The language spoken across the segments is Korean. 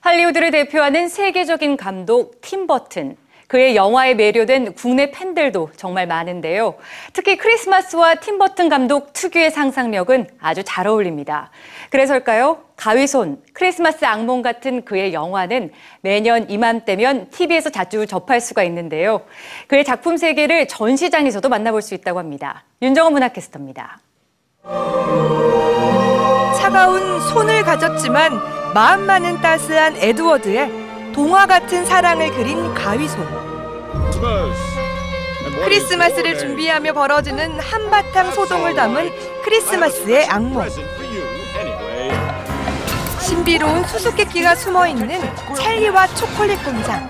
할리우드를 대표하는 세계적인 감독 팀 버튼. 그의 영화에 매료된 국내 팬들도 정말 많은데요. 특히 크리스마스와 팀 버튼 감독 특유의 상상력은 아주 잘 어울립니다. 그래서일까요? 가위손, 크리스마스 악몽 같은 그의 영화는 매년 이맘때면 TV에서 자주 접할 수가 있는데요. 그의 작품 세계를 전시장에서도 만나볼 수 있다고 합니다. 윤정원 문화캐스터입니다. 차가운 손을 가졌지만 마음만은 따스한 에드워드의 동화 같은 사랑을 그린 가위손. 크리스마스를 준비하며 벌어지는 한바탕 소동을 담은 크리스마스의 악몽. 신비로운 수수께끼가 숨어 있는 찰리와 초콜릿 공장.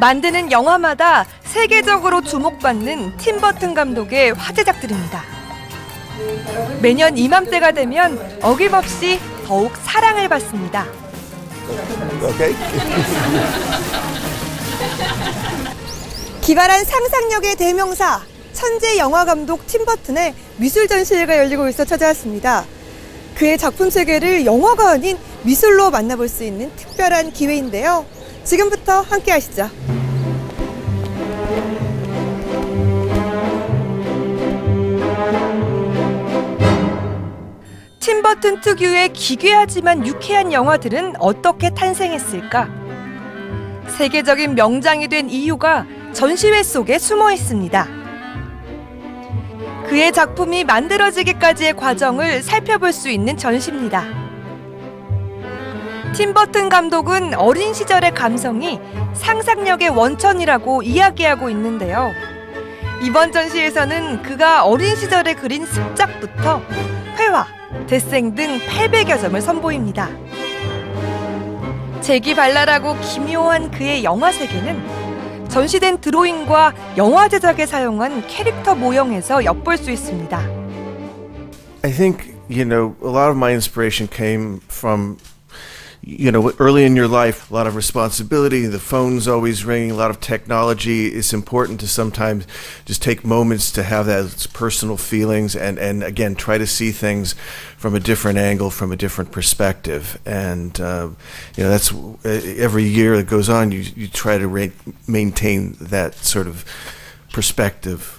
만드는 영화마다 세계적으로 주목받는 팀 버튼 감독의 화제작들입니다. 매년 이맘때가 되면 어김없이 더욱 사랑을 받습니다. Okay. 기발한 상상력의 대명사 천재 영화 감독 팀버튼의 미술 전시회가 열리고 있어 찾아왔습니다. 그의 작품 세계를 영화가 아닌 미술로 만나볼 수 있는 특별한 기회인데요. 지금부터 함께 하시죠. 팀버튼 특유의 기괴하지만 유쾌한 영화들은 어떻게 탄생했을까? 세계적인 명장이 된 이유가 전시회 속에 숨어 있습니다. 그의 작품이 만들어지기까지의 과정을 살펴볼 수 있는 전시입니다. 팀버튼 감독은 어린 시절의 감성이 상상력의 원천이라고 이야기하고 있는데요. 이번 전시에서는 그가 어린 시절에 그린 습작부터 회화, 데생 등 800여 점을 선보입니다. 재기발랄하고 기묘한 그의 영화 세계는 전시된 드로잉과 영화 제작에 사용한 캐릭터 모형에서 엿볼 수 있습니다. I think, you know, a lot of my inspiration came from, you know, early in your life, a lot of responsibility, the phone's always ringing, a lot of technology. It's important to sometimes just take moments to have those personal feelings and, and again, try to see things from a different angle, from a different perspective. And, uh, you know, that's uh, every year that goes on, you, you try to re- maintain that sort of perspective.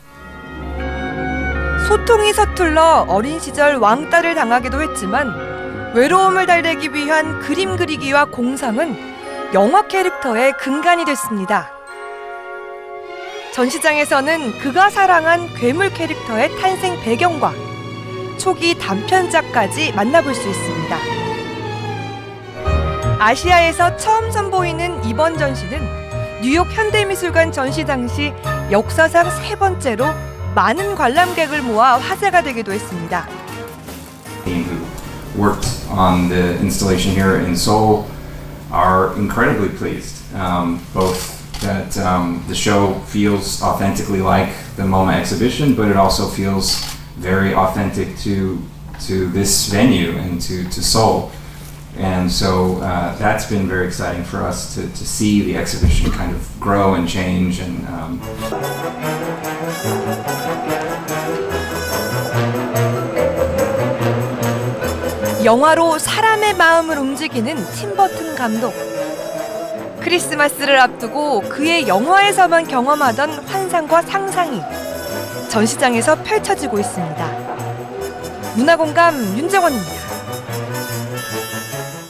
소통이 서툴러 어린 시절 왕따를 당하기도 했지만 외로움을 달래기 위한 그림 그리기와 공상은 영화 캐릭터의 근간이 됐습니다. 전시장에서는 그가 사랑한 괴물 캐릭터의 탄생 배경과 초기 단편작까지 만나볼 수 있습니다. 아시아에서 처음 선보이는 이번 전시는 뉴욕 현대미술관 전시 당시 역사상 세 번째로 많은 관람객을 모아 화제가 되기도 했습니다. Worked on the installation here in Seoul are incredibly pleased. Um, both that um, the show feels authentically like the MoMA exhibition, but it also feels very authentic to to this venue and to, to Seoul. And so uh, that's been very exciting for us to, to see the exhibition kind of grow and change and um, 영화로 사람의 마음을 움직이는 팀버튼 감독. 크리스마스를 앞두고 그의 영화에서만 경험하던 환상과 상상이 전시장에서 펼쳐지고 있습니다. 문화공감 윤정원입니다.